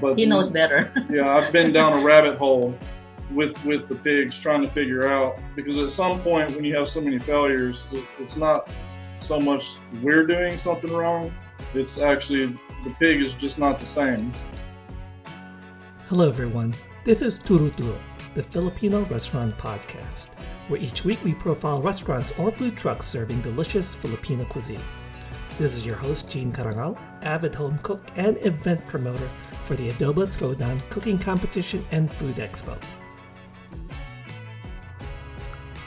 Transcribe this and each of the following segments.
But He knows better. yeah, I've been down a rabbit hole with with the pigs trying to figure out because at some point when you have so many failures, it, it's not so much we're doing something wrong. It's actually the pig is just not the same. Hello, everyone. This is Turo Turo, the Filipino restaurant podcast, where each week we profile restaurants or food trucks serving delicious Filipino cuisine. This is your host, Gene Carangal, avid home cook and event promoter for the Adobo Throwdown Cooking Competition and Food Expo.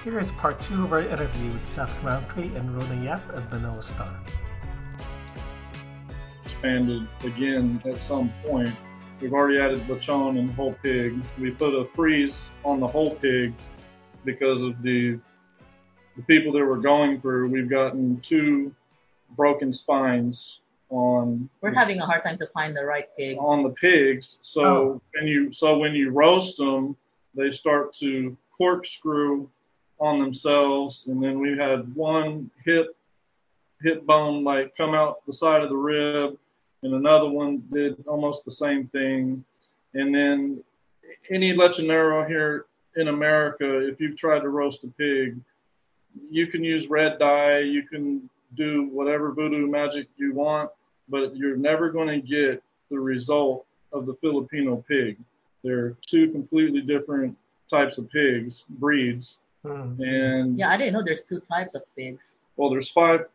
Here is part two of our interview with Seth Roundtree and Rona Yap of Manila STAR. Expanded again at some point. We've already added lechon and whole pig. We put a freeze on the whole pig because of the the people that we're going through. We've gotten two broken spines on We're having a hard time to find the right pig. on the pigs. So Oh. when you so when you roast them, they start to corkscrew on themselves, and then we had one hip hip bone like come out the side of the rib, and another one did almost the same thing. And then any lechonero here in America, if you've tried to roast a pig, you can use red dye, you can do whatever voodoo magic you want, but you're never going to get the result of the Filipino pig. They're two completely different types of pigs, breeds, Hmm. and Yeah, I didn't know there's two types of pigs. well, there's five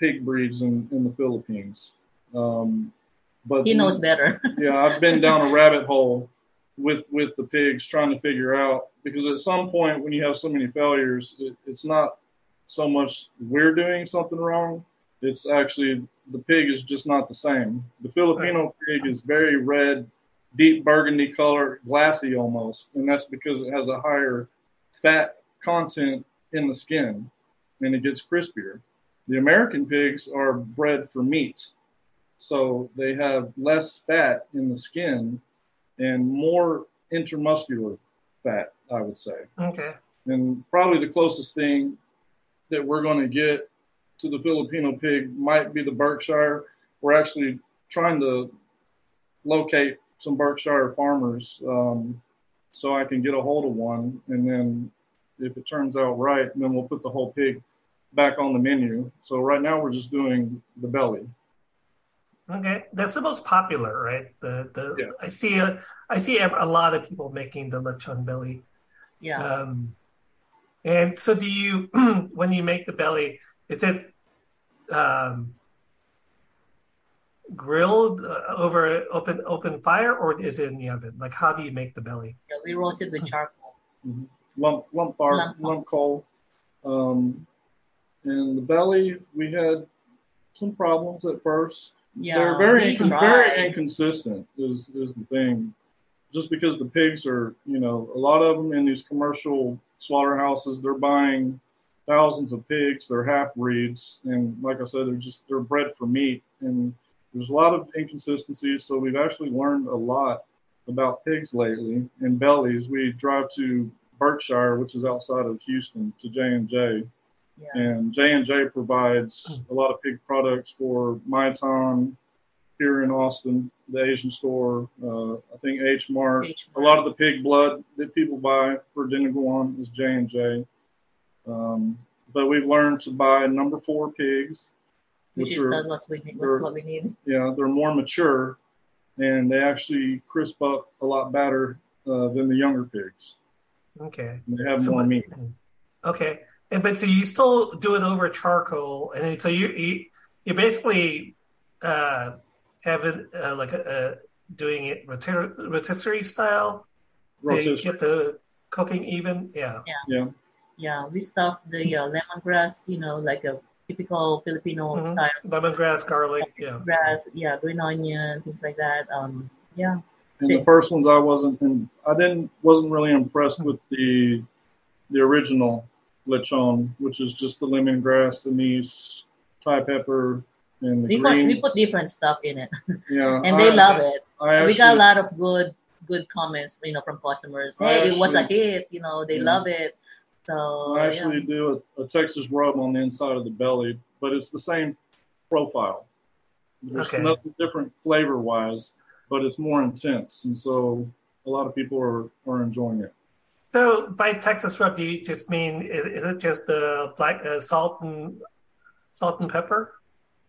pig breeds in, in the Philippines. Um, but He knows better. yeah, I've been down a rabbit hole with with the pigs trying to figure out because at some point when you have so many failures, it, it's not so much we're doing something wrong. It's actually the pig is just not the same. The Filipino pig is very red, deep burgundy color, glassy almost, and that's because it has a higher fat content in the skin and it gets crispier. The American pigs are bred for meat, so they have less fat in the skin and more intermuscular fat, I would say. Okay. And probably the closest thing that we're going to get to the Filipino pig might be the Berkshire. We're actually trying to locate some Berkshire farmers um, so I can get a hold of one. And then if it turns out right, then we'll put the whole pig back on the menu. So right now we're just doing the belly. Okay, that's the most popular, right? The the Yeah. I see a I see a, a lot of people making the lechon belly. Yeah. Um, and so, do you when you make the belly, is it um, grilled uh, over open open fire, or is it in the oven? Like, how do you make the belly? yeah, we roast it with charcoal. lump lump bar Lump. lump coal. Um, and the belly, we had some problems at first. Yeah. They're very we incon- very inconsistent is is the thing. Just because the pigs are, you know, a lot of them in these commercial slaughterhouses, they're buying thousands of pigs. They're half breeds, and like I said, they're just they're bred for meat. And there's a lot of inconsistencies. So we've actually learned a lot about pigs lately and bellies. We drive to Berkshire, which is outside of Houston, to J and J, and J and J provides a lot of pig products for Maiton here in Austin, the Asian store. Uh, I think H Mart. A lot of the pig blood that people buy for Dinuguan is J and J. Um, but we've learned to buy number four pigs, Which which is are that we that's what we need. yeah, they're more mature, and they actually crisp up a lot better uh, than the younger pigs. Okay. And they have So more what- meat. Okay, and but so you still do it over charcoal, and then, so you you you basically uh, have it uh, like uh, doing it rotisserie, rotisserie style. to Rotisserie. get the cooking even. Yeah. Yeah. Yeah, we stuff the uh, lemongrass, you know, like a typical Filipino Mhm. style Lemongrass, garlic. Yeah. grass. Yeah, green onion, things like that. Um, yeah. And the first ones I wasn't, and I didn't, wasn't really impressed with the, the original lechon, which is just the lemongrass, anise, Thai pepper, and the We put, green. we put different stuff in it, yeah, and they I- love it. I we got a lot of good good comments, you know, from customers. I Hey, it was a hit. You know, they Yeah. love it. So I actually do a, a Texas rub on the inside of the belly, but it's the same profile. There's Okay. nothing different flavor wise. but it's more intense, and so a lot of people are are enjoying it. So by Texas rub, do you just mean is, is it just the black uh, salt and salt and pepper?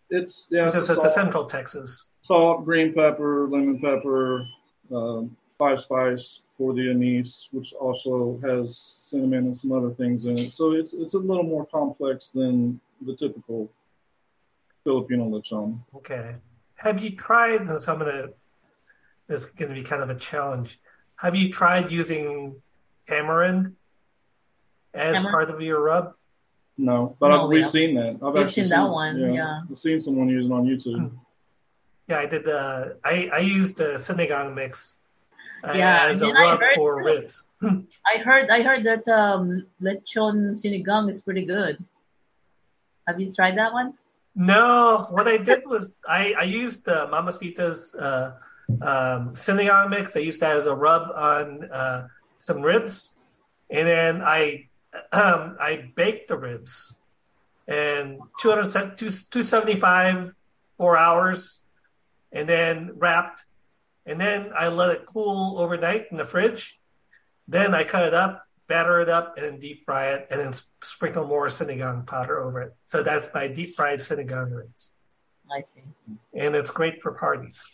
It's yeah, It's it's just salt, the central Texas. salt, green pepper, lemon pepper, um, five spice for the anise, which also has cinnamon and some other things in it. So it's it's a little more complex than the typical Filipino lechon. Okay. Have you tried? and So I'm gonna. This is going to be kind of a challenge. Have you tried using tamarind as Tamarind? part of your rub? No, but No, I've, we've yeah. seen that. I've We've actually seen that one, yeah. I've seen someone using it on YouTube. Hmm. Yeah, I did the. I I used the sinigang mix Yeah, as a and I rub heard for ribs. I heard I heard that um lechon sinigang is pretty good. Have you tried that one? No, what I did was I, I used the Mamacita's uh, um, sinigang mix. I used that as a rub on uh, some ribs, and then I um, I baked the ribs, and 200, 275 four hours, and then wrapped, and then I let it cool overnight in the fridge. Then I cut it up, batter it up, and then deep fry it, and then sprinkle more sinigang powder over it. So that's my deep fried sinigang ribs, I see. and it's great for parties.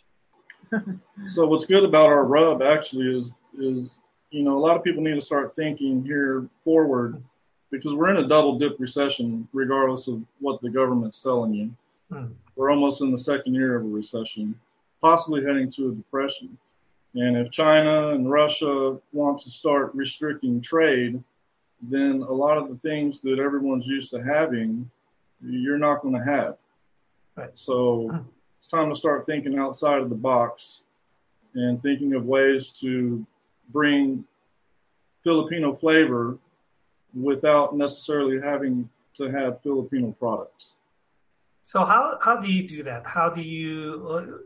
So what's good about our rub actually is is you know a lot of people need to start thinking here forward because we're in a double dip recession regardless of what the government's telling you. Hmm. We're almost in the second year of a recession, possibly heading to a depression. And if China and Russia want to start restricting trade, then a lot of the things that everyone's used to having, you're not going to have. Right. So it's time to start thinking outside of the box and thinking of ways to bring Filipino flavor without necessarily having to have Filipino products. So how how do you do that? How do you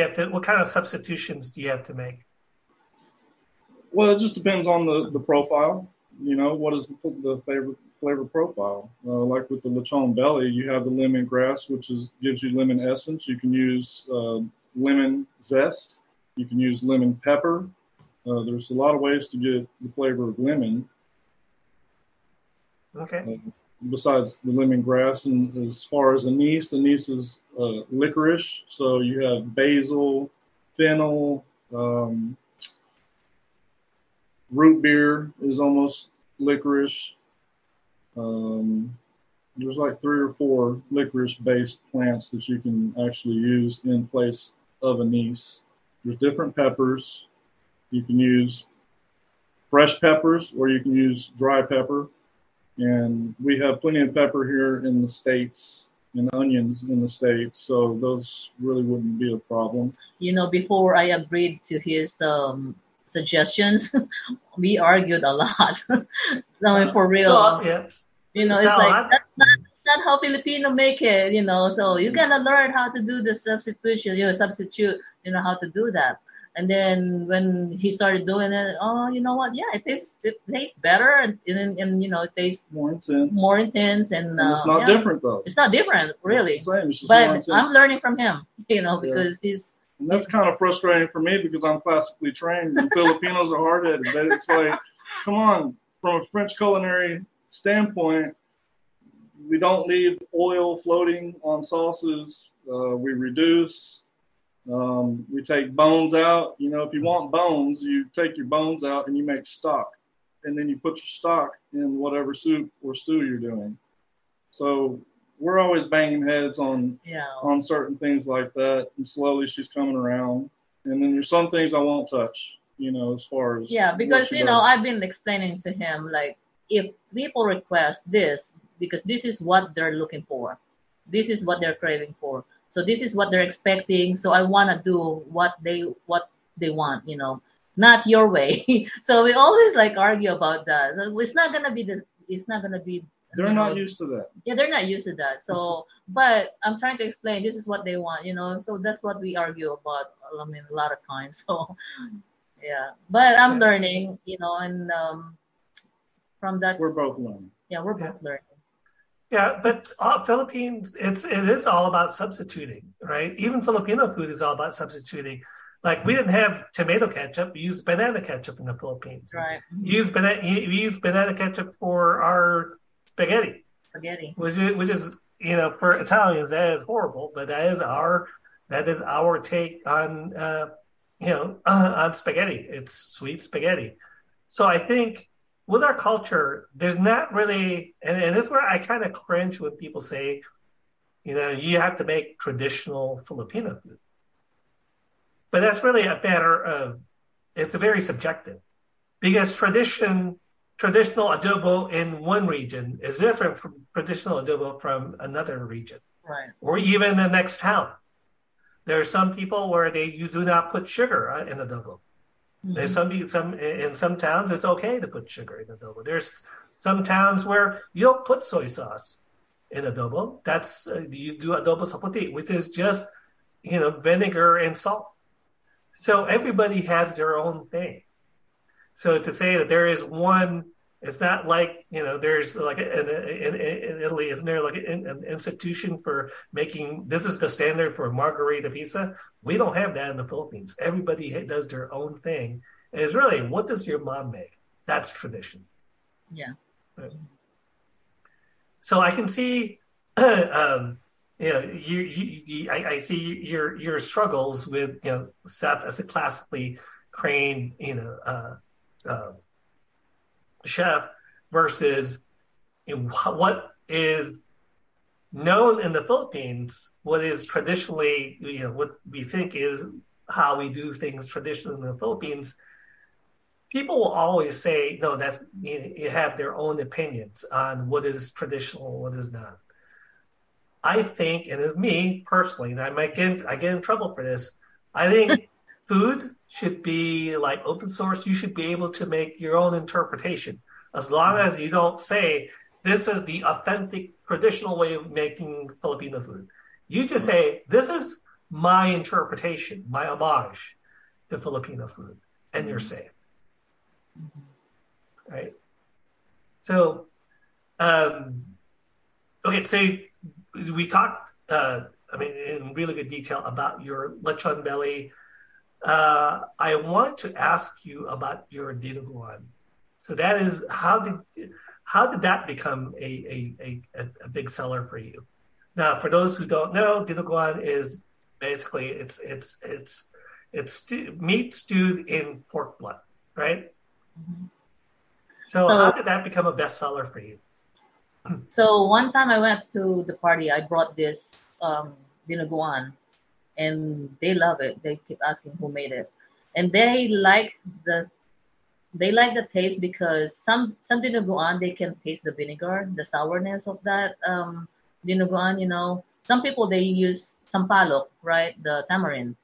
you have to? What kind of substitutions do you have to make? Well, it just depends on the, the profile. You know, what is the, the flavor flavor profile? Uh, like with the lechon belly, you have the lemon grass, which is gives you lemon essence. You can use uh, lemon zest. You can use lemon pepper. Uh, there's a lot of ways to get the flavor of lemon Okay. uh, besides the lemongrass. And as far as anise, anise is uh, licorice. So you have basil, fennel, um, root beer is almost licorice. Um, there's like three or four licorice based plants that you can actually use in place of anise. There's different peppers. You can use fresh peppers or you can use dry pepper. And we have plenty of pepper here in the States and onions in the States, so those really wouldn't be a problem. You know, before I agreed to his um suggestions, we argued a lot. I mean, for real. So yeah, you know, so it's like I- that's not, that's not how Filipino make it. You know, so you gotta learn how to do the substitution. You know, substitute. You know how to do that. And then when he started doing it, oh, you know what? Yeah, it tastes it tastes better, and and, and you know, it tastes More intense. more intense, and, and it's uh, not yeah. different though. It's not different, really. It's the same. It's just more But. I'm learning from him. You know, Yeah. because he's And that's kind of frustrating for me because I'm classically trained and Filipinos are hard headed. But it's like, come on, from a French culinary standpoint, we don't leave oil floating on sauces. Uh, we reduce. Um, we take bones out. You know, if you want bones, you take your bones out and you make stock. And then you put your stock in whatever soup or stew you're doing. So we're always banging heads on yeah. on certain things like that, and slowly she's coming around. And then there's some things I won't touch, you know, as far as Yeah, because you know. I've been explaining to him like if people request this because this is what they're looking for. This is what they're craving for. So this is what they're expecting. So I want to do what they what they want, you know, not your way. so we always like argue about that. It's not gonna be the. It's not gonna be. they're you not used to that. yeah, they're not used to that. So, but I'm trying to explain this is what they want, you know. So that's what we argue about. I mean, a lot of times. So, yeah. But I'm Yeah. learning, you know, and um, from that, We're both learning. yeah, we're Yeah. both learning. Yeah. But uh, Philippines, it's it is all about substituting, right? Even Filipino food is all about substituting. Like we didn't have tomato ketchup. We used banana ketchup in the Philippines. Right. We used banana. We used banana ketchup for our spaghetti, Spaghetti. which is which is you know for Italians that is horrible, but that is our that is our take on uh, you know on spaghetti. It's sweet spaghetti. So I think with our culture, there's not really, and, and that's where I kind of cringe when people say, you know, you have to make traditional Filipino food. But that's really a matter of, it's very subjective because tradition, traditional adobo in one region is different from traditional adobo from another region Right. or even the next town. There are some people where they you do not put sugar uh, in adobo. There's some some in some towns it's okay to put sugar in adobo. There's some towns where you don't put soy sauce in adobo. That's uh, you do adobo sa puti, which is just you know vinegar and salt. So everybody has their own thing. So to say that there is one, it's not like you know there's like in, in, in Italy, isn't there like an, an institution for making this is the standard for margarita pizza? We don't have that in the Philippines. Everybody does their own thing. And it's really what does your mom make? That's tradition. Yeah. So I can see, um, you know, you, you, you I, I see your your struggles with you know Seth as a classically trained you know uh, uh, chef versus what is known in the Philippines, what is traditionally you know what we think is how we do things traditionally in the Philippines. People will always say, no, that's you, you have their own opinions on what is traditional, what is not. I think, and it's me personally, and I might get I get in trouble for this. I think food should be like open source. You should be able to make your own interpretation, as long as you don't say this is the authentic traditional way of making Filipino food. You just say this is my interpretation, my homage to Filipino food, and you're safe right? So, um, okay, so we talked, uh, I mean, in really good detail about your lechon belly. Uh, I want to ask you about your dinuguan. So that is how did how did that become a a, a, a big seller for you? Now, for those who don't know, dinuguan is basically it's it's it's it's stew, meat stewed in pork blood, right? So, So- how did that become a bestseller for you? So one time I went to the party, I brought this um, dinuguan, and they love it. They keep asking who made it, and they like the they like the taste because some some dinuguan they can taste the vinegar, the sourness of that um, dinuguan. You know, some people they use sampalok, right, the tamarind,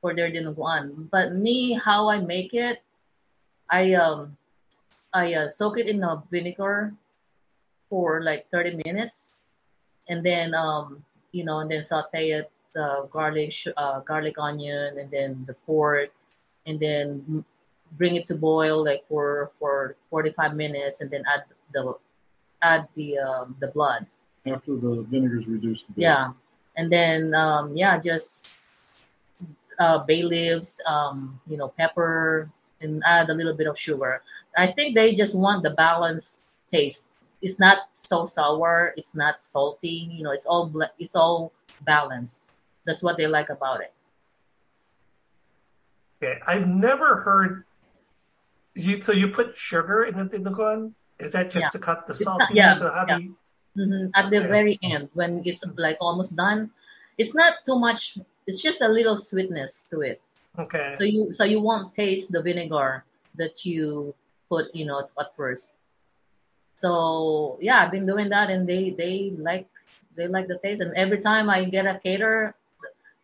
for their dinuguan. But me, how I make it, I um I uh, soak it in a vinegar for like 30 minutes and then um you know and then saute it uh, garlic uh, garlic onion and then the pork and then bring it to boil like for for 45 minutes and then add the add the um, the blood. After the vinegar's reduced a bit. yeah. And then um yeah just uh bay leaves um you know pepper and add a little bit of sugar. I think they just want the balanced taste. It's not so sour. It's not salty. You know it's all it's all balanced that's what they like about it Okay, I've never heard you. So you put sugar in the dinuguan? Is that just Yeah. to cut the salt? not- yeah, So how yeah. do you? hmm at the Okay. very end when it's like almost done it's not too much it's just a little sweetness to it Okay. so you so you won't taste the vinegar that you put you know at first so yeah i've been doing that and they they like they like the taste and every time i get a cater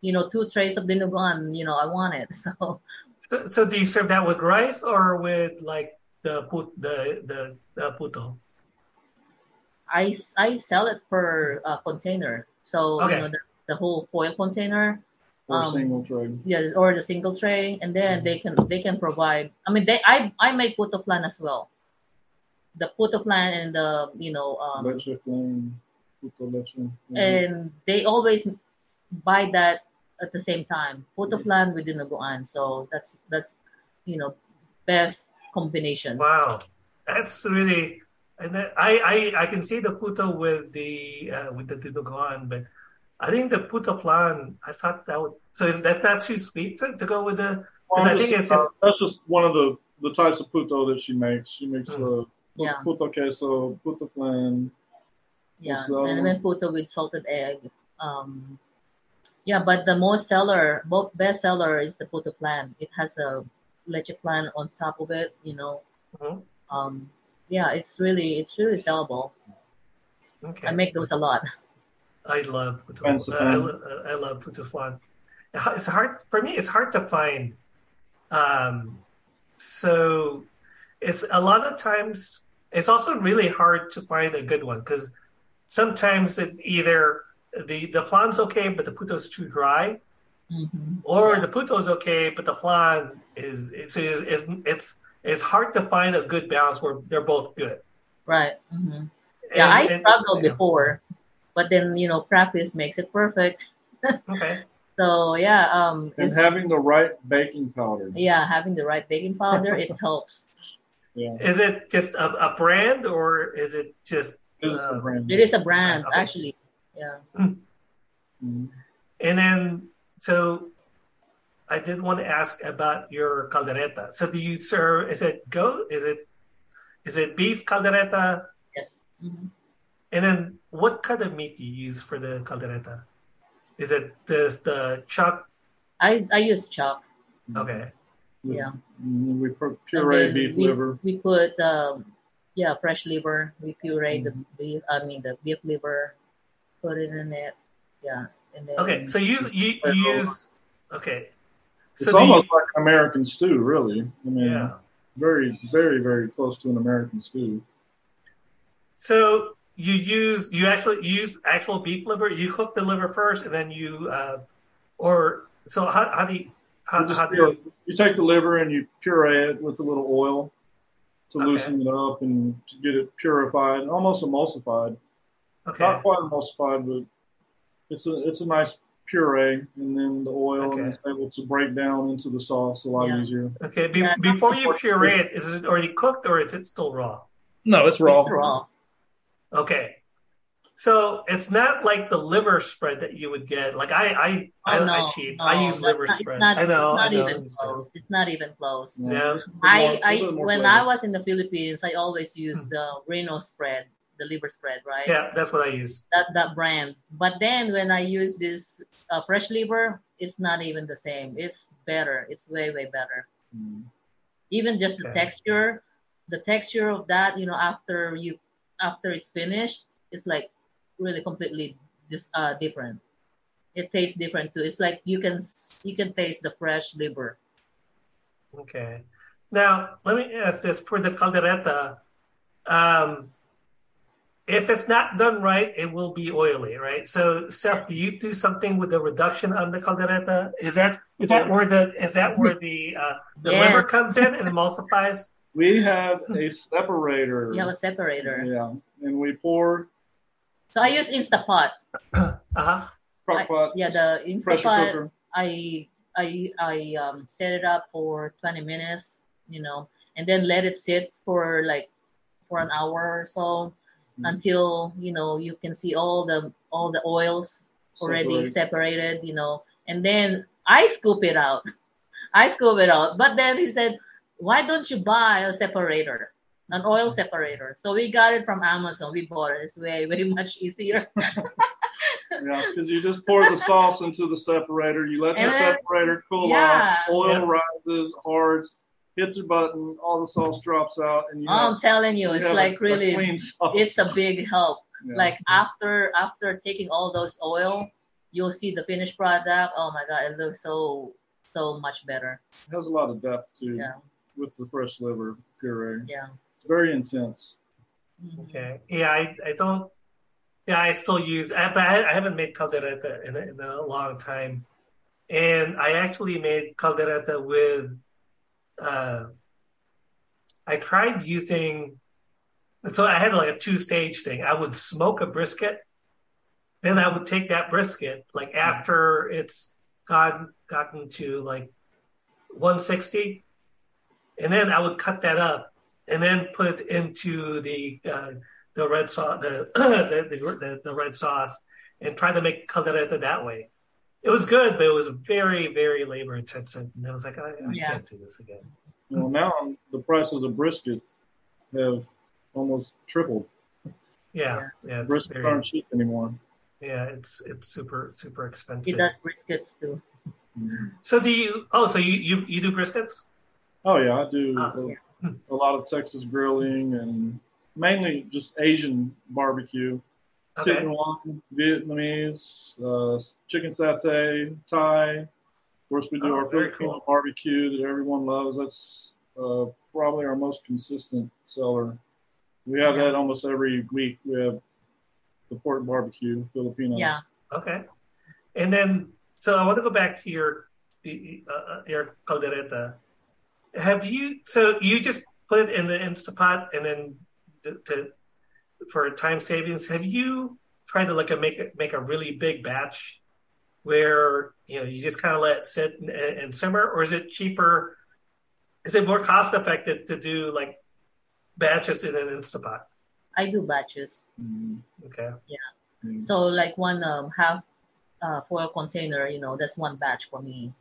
you know two trays of the dinuguan you know i want it so So, so do you serve that with rice or with like the put the the, the puto? i i sell it per uh, container so Okay. you know the, the whole foil container Or Um, single tray. yes or the single tray and then they can they can provide i mean they i i make puto flan as well the puto flan and the you know um Leche flan, puto leche. Mhm. and they always buy that at the same time. Puto flan with dinuguan. So that's that's you know best combination. Wow, that's really. And I, I I can see the puto with the uh, with the dinuguan, but I think the puto flan. I thought that would. So is, that's not too sweet to, to go with the. Well, I I'm think it's just uh, that's just one of the the types of puto that she makes. She makes Mm. uh, Yeah. puto queso, puto flan. Yeah, What's and then puto with salted egg. Um, yeah, but the most seller, both best seller is the puto flan. It has a leche flan on top of it. You know. Mhm. Um, yeah, it's really it's really sellable. okay. I make those a lot. I love puto. Fancy Uh, I, I love puto flan. It's hard for me. It's hard to find. Um, so it's a lot of times. It's also really hard to find a good one because sometimes it's either the the flan's okay, but the puto's too dry, hmm or Yeah. the puto's okay, but the flan is it's is it's, it's it's hard to find a good balance where they're both good. Right. hmm Yeah, And- I and- struggled yeah. before, but then you know practice makes it perfect. Okay. So yeah, um, And having the right baking powder. yeah, having the right baking powder it helps. Yeah. Is it just a, a brand or is it just It is Uh, a brand. It is a brand Okay. actually. Yeah. Mhm. And then, so I did want to ask about your caldereta. So do you serve? Is it goat? Is it is it beef caldereta? Yes. hmm And then, what kind of meat do you use for the caldereta? Is it this the chuck? I I use chuck. Okay, Yeah. We puree then beef we, liver. We put um, yeah, fresh liver. We puree the Mm-hmm. beef. I mean the beef liver. Put it in it. Yeah. And then okay. So you you, you use okay. It's So do you- almost like American stew, really. I mean, yeah. very, very, very close to an American stew. So you use you actually use actual beef liver. You cook the liver first, and then you uh, or so how how do you how, You, how do you you take the liver and you puree it with a little oil to Okay. loosen it up and to get it purified, almost emulsified. Okay Not quite emulsified, but it's a it's a nice puree, and then the oil Okay. and it's able to break down into the sauce a lot Yeah. easier. okay be, Yeah. before you puree it is it already cooked or is it still raw? No, it's it's raw. Okay. So it's not like the liver spread that you would get. Like I, I, I, Oh, no, I cheat. no, I use liver not- it's spread. not- I know. It's not I know. even close. It's not even close. Yeah. this more- I, I when flavor. I was in the Philippines, I always used Hmm. the Reno spread, the liver spread, right? Yeah, that's what I use. That that brand. But then when I use this uh, fresh liver, it's not even the same. It's better. It's way way better. Mm. Even just the texture, the texture of that, you know, after you after it's finished, it's like really completely dis, uh, different. It tastes different too. It's like you can you can taste the fresh liver. Okay. Now let me ask this for the caldereta. Um, if it's not done right, it will be oily, right? So, Seth, do you do something with the reduction on the caldereta? Is that is that where the is that where the uh, the Yes. liver comes in and emulsifies? We have a separator. You have a separator. Yeah, and we pour So I use Instapot. Uh huh. crock I- pot, Yeah, the pressure Instapot. I I I um, set it up for 20 minutes, you know, and then let it sit for like for an hour or so. Mm-hmm. until you know you can see all the all the oils already Separate. separated, you know, and then I scoop it out. I scoop it out, but then he said, "Why don't you buy a separator?" An oil mm-hmm. separator. So we got it from Amazon. We bought it. It's way, way much easier. Yeah, because you just pour the sauce into the separator. You let your And then- separator cool Yeah. off. Oil Yeah. rises, hards, hits your button, all the sauce drops out, and you I'm have, telling you, you it's like a, really, a it's a big help. Yeah. Like after after taking all those oil, you'll see the finished product. Oh my god, it looks so so much better. it has a lot of depth too Yeah, with the fresh liver puree. yeah. It's very intense. Mhm. Okay. Yeah, I, I don't. Yeah, I still use, I, but I, I haven't made caldereta in a, in a long time, and I actually made caldereta with. Uh, I tried using, so I had like a two stage thing. I would smoke a brisket, then I would take that brisket like after it's gotten gotten to like 160, and then I would cut that up and then put it into the uh, the red sauce, the, the, the, the red sauce, and try to make caldereta that way. It was good, but it was very, very labor intensive. And I was like, I, I Yeah. can't do this again. Well, now the prices of brisket have almost tripled. Yeah, yeah, it's Briskets very, aren't cheap anymore. yeah, it's it's super super expensive. He does briskets too. So do you? Oh, so you you, you do briskets? Oh yeah, I do Oh, a, a lot of Texas grilling and mainly just Asian barbecue. Okay. Chicken Vietnamese, uh, chicken satay, Thai. Of course, we do Oh, our Filipino cool. barbecue that everyone loves. That's uh, probably our most consistent seller. We have Yeah. that almost every week. We have the pork barbecue, Filipino. Yeah. Okay. And then, so I want to go back to your uh, uh, your caldereta. Have you? So you just put it in the Instapot, and then to, to for time savings, have you tried to like a, make it make a really big batch where you know you just kind of let it sit and, and simmer, or is it cheaper? Is it more cost effective to do like batches in an Instapot? I do batches. Mm, Okay. mm. So like one um, half uh, foil container, you know, that's one batch for me.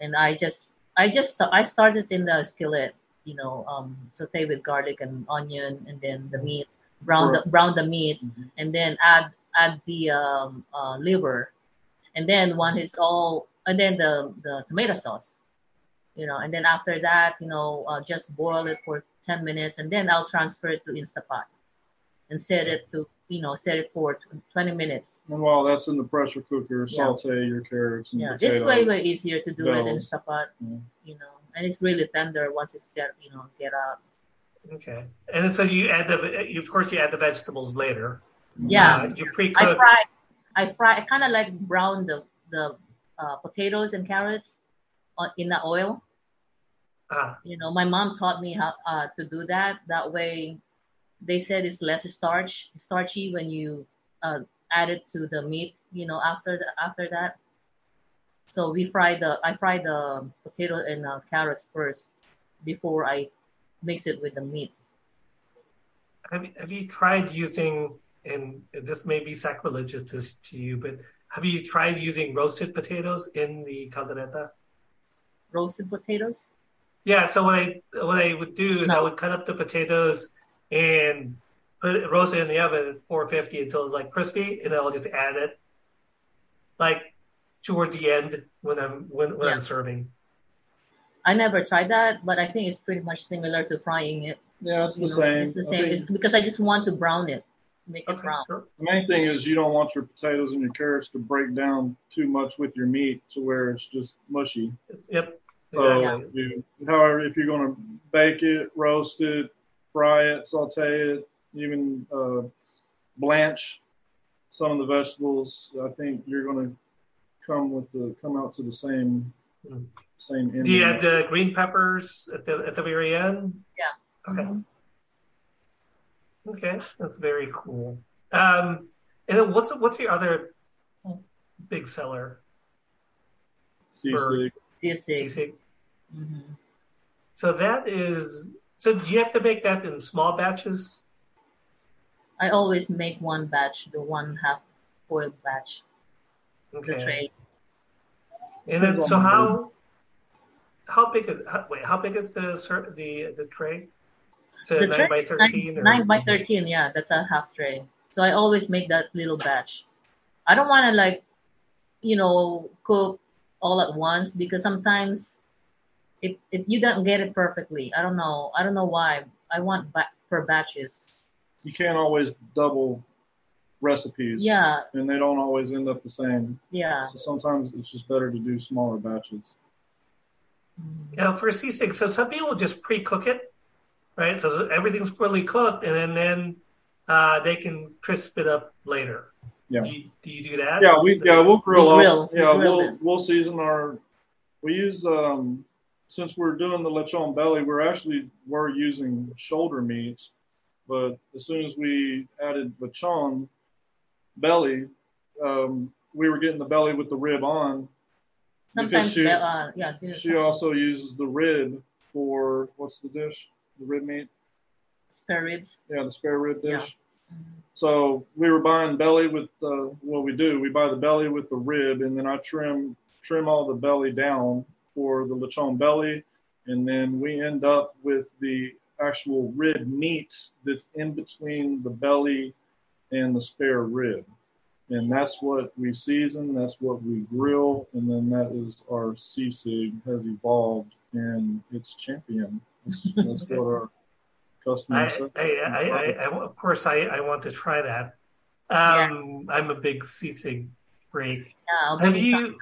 And I just, I just, I started in the skillet, you know, um, saute with garlic and onion, and then the meat, brown the brown the meat, Mhm. and then add add the um, uh, liver, and then one is all, and then the the tomato sauce, you know, and then after that, you know, uh, just boil it for ten minutes, and then I'll transfer it to Instapot, and set it to, you know, set it for twenty minutes. And while that's in the pressure cooker, Yeah. saute your carrots and Yeah, potatoes. it's way way easier to do it in. Instapot, Yeah. you know, and it's really tender once it's get you know get out. Okay. And then so you add the, you, of course, you add the vegetables later. Yeah, Uh, you I pre-cook. I fry, I fry, I kind of like brown the the uh, potatoes and carrots in the oil. Ah, You know, my mom taught me how uh, to do that. That way, they said it's less starch, starchy when you uh, add it to the meat. You know, after the, after that. So we fry the I fry the potato and uh, carrots first before I mix it with the meat. have, you- have you tried using, and this may be sacrilegious to, to you, but have you tried using roasted potatoes in the caldereta? Roasted potatoes. Yeah, so what I what I would do is I would cut up the potatoes and put it, roast it in the oven at 450 until it's like crispy, and then I'll just add it like towards the end when I'm when, when Yeah. I'm serving. I never tried that, but I think it's pretty much similar to frying it. Yeah, it's the you know, same. It's the same. think It's because I just want to brown it, make it brown. sure. the main thing is you don't want your potatoes and your carrots to break down too much with your meat to where it's just mushy. It's- Yep. So Exactly. if you, however, if you're going to bake it, roast it, fry it, saute it, even uh, blanch some of the vegetables, I think you're going to come with the come out to the same. Same ending. Do you add the green peppers at the at the very end? Yeah. Okay. Mhm. Okay, that's very cool. Um, and then what's what's your other big seller? Sisig. This is. Sisig? hmm So that is. So do you have to make that in small batches? I always make one batch, the one half boiled batch, the tray. And then so how how big is how, wait how big is the the the tray? It's a The nine tray by thirteen. Nine, or- nine by thirteen, yeah, that's a half tray. So I always make that little batch. I don't want to like, you know, cook all at once because sometimes if it you don't get it perfectly. I don't know. I don't know why. I want ba- per batches. You can't always double recipes. Yeah, And they don't always end up the same. yeah. So sometimes it's just better to do smaller batches. Mhm. Now for sisig, so some people just pre-cook it, right? So everything's fully cooked, and then then uh, they can crisp it up later. Yeah. Do you, do you do that? Yeah, we yeah we'll grill We up. grill. We Yeah, grill we'll we'll season our. We use um since we're doing the lechon belly, we're actually we're using shoulder meats, but as soon as we added lechon belly, um, we were getting the belly with the rib on, Sometimes, she- uh, yeah. she- She also uses the rib for what's the dish? The rib meat. spare ribs. Yeah, the spare rib Yeah. dish. So we were buying belly with uh, what we do. We buy the belly with the rib, and then I trim trim all the belly down for the lechon belly, and then we end up with the actual rib meat that's in between the belly and the spare rib, and that's what we season. That's what we grill, and then that is our sisig has evolved and it's champion. That's, that's what our customers. I. I, I, I, I, of course, I, I want to try that. Um, I'm a big sisig freak. Yeah, Have you some.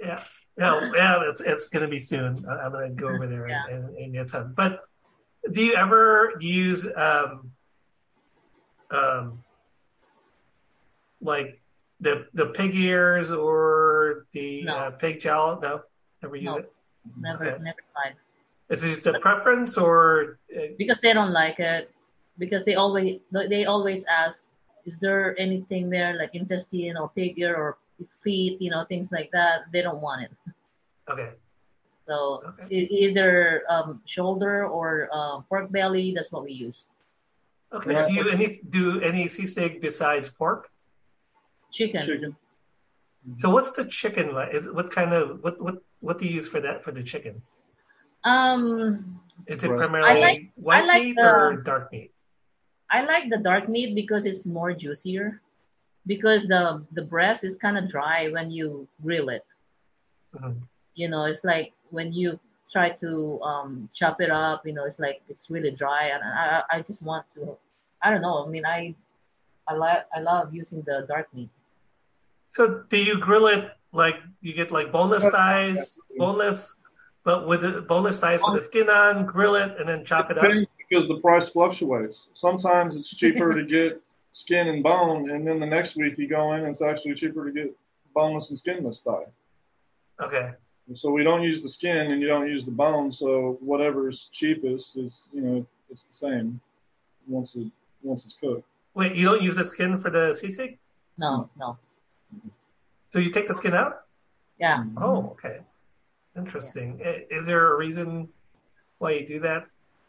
Yeah, yeah, yeah. It's it's gonna be soon. I- I'm gonna go over there Yeah. and, and get some. But do you ever use um, um, like the the pig ears or the No. uh, pig jowl? No, never use No. it. Never, Okay. never tried. Is it just a preference or? Uh, because they don't like it because they always they always ask is there anything there like intestine or pig ear or feet you know things like that they don't want it okay. so Okay. e- either um, shoulder or uh, pork belly that's what we use Okay. Do you any do any sea sisig besides pork? Chicken, chicken. So what's the chicken like? Is what kind of what what what do you use for that for the chicken? um Is it primarily I like- white I like meat the- or dark meat? i like the dark meat because it's more juicier because the the breast is kind of dry when you grill it Mhm. you know it's like when you try to um, chop it up you know it's like it's really dry and I, I just want to i don't know i mean i i like i love using the dark meat So do you grill it like you get like boneless thighs, boneless, but with the boneless thighs with the skin on, grill it and then chop it up? Because the price fluctuates. Sometimes it's cheaper to get skin and bone, and then the next week you go in and it's actually cheaper to get boneless and skinless thigh. Okay. So we don't use the skin and you don't use the bone. So whatever's cheapest is, you know, it's the same once it once it's cooked. Wait, you don't use the skin for the sisig? no no So you take the skin out? yeah Oh, okay. Interesting. I- Is there a reason why you do that?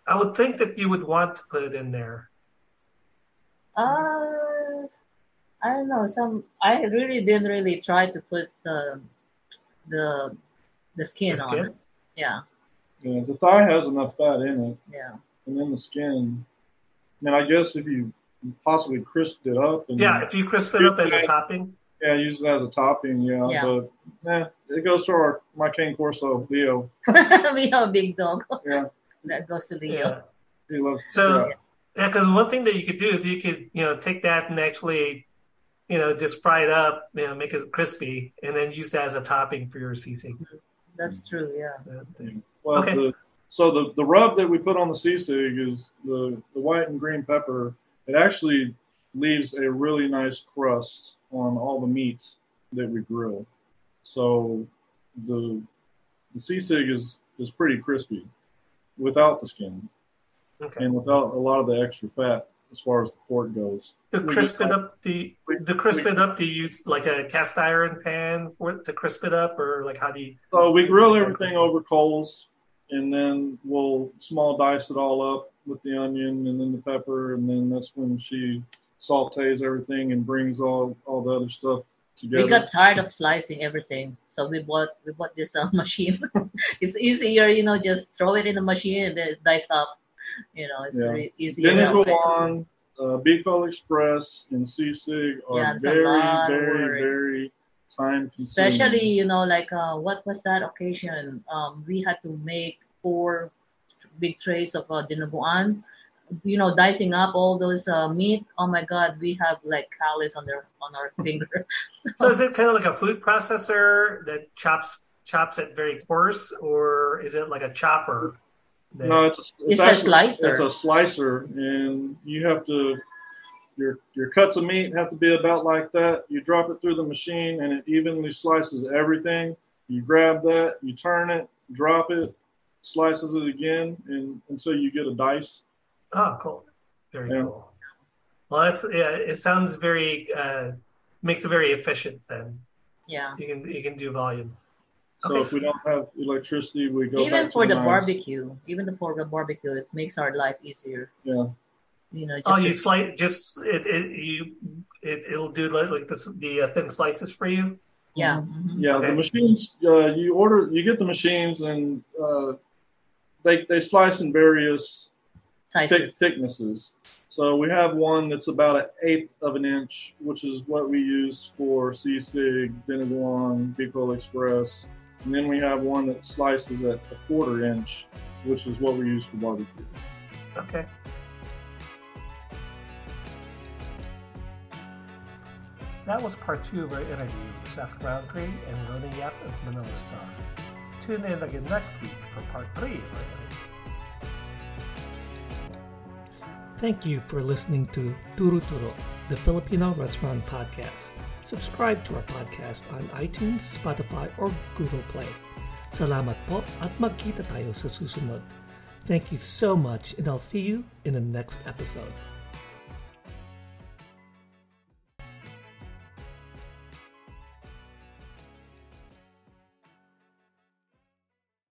I would think that you would want to put it in there. uh i don't know some i really didn't really try to put the the the skin, The on it yeah Yeah, the thigh has enough fat in it, yeah and then the skin. I mean, I guess if you possibly crisped it up and Yeah, if you crisp it up as a topping. Yeah, use it as a topping, yeah. Yeah. But eh, it goes to our my cane corso Leo. we have a big dog Yeah, that goes to leo Yeah. he loves to So, yeah, because one thing that you could do is you could, you know, take that and actually, you know, just fry it up, you know, make it crispy, and then use that as a topping for your sisig. that's true yeah Well, Okay. the, so the, the rub that we put on the sisig is the, the white and green pepper. It actually leaves a really nice crust on all the meats that we grill. So the the sisig is is pretty crispy without the skin Okay. and without a lot of the extra fat as far as the pork goes. To crisp it up, do you, to crisp it up, do you use like a cast iron pan for it to crisp it up, or like how do you? So we grill everything over coals, and then we'll small dice it all up with the onion and then the pepper, and then that's when she sautés everything and brings all all the other stuff together. We got tired of slicing everything, so we bought we bought this uh, machine. it's easier, you know, just throw it in the machine and then it dice up. You know, it's Yeah. re- easier. then that go way. on. Uh, Bicol Express and Sisig are Yeah, very, very, very time consuming. Especially, you know, like uh, what was that occasion? Um, we had to make four big trays of uh, dinuguan. You know, dicing up all those uh, meat. Oh my God, we have like callus on their on our finger. So is it kind of like a food processor that chops chops it very coarse, or is it like a chopper? that- No, it's a, it's, It's a slicer. It's a slicer, and you have to your your cuts of meat have to be about like that. You drop it through the machine, and it evenly slices everything. You grab that, you turn it, drop it, slices it again, and until you get a dice. Oh, cool. Very Yeah. cool. Well, that's yeah. It sounds very uh, makes it very efficient. Then yeah. you can you can do volume. So Okay. if we don't have electricity, we go even back for to the knives. barbecue, even the, for the barbecue, it makes our life easier. Yeah. You know, just Oh, you slice just it, it you it it'll do like, like this the uh, thin slices for you. yeah. mhm. Yeah, Okay. the machines. Uh, you order, you get the machines, and uh, they they slice in various thick, thicknesses. So we have one that's about an eighth of an inch, which is what we use for Sisig, Binagoongan, Bicol Express. And then we have one that slices at a quarter inch, which is what we use for barbecue. Okay. That was part two of our interview with Seth Roundtree and Rona Yap of Manila STAR. Tune in again next week for part three of our interview. Thank you for listening to Turu Turo, the Filipino Restaurant Podcast. Subscribe to our podcast on iTunes, Spotify, or Google Play. Salamat po at magkita tayo sa susunod. Thank you so much and I'll see you in the next episode.